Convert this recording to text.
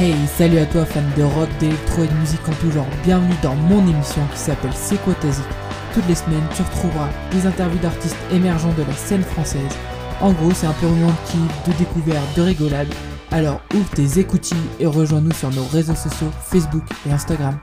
Hey, salut à toi fan de rock, d'électro et de musique en tout genre. Bienvenue dans mon émission qui s'appelle C'est quoi ta Toutes les semaines, tu retrouveras des interviews d'artistes émergents de la scène française. En gros, c'est un peu moment de kiff, de découverte, de rigolade. Alors ouvre tes écoutilles et rejoins-nous sur nos réseaux sociaux Facebook et Instagram.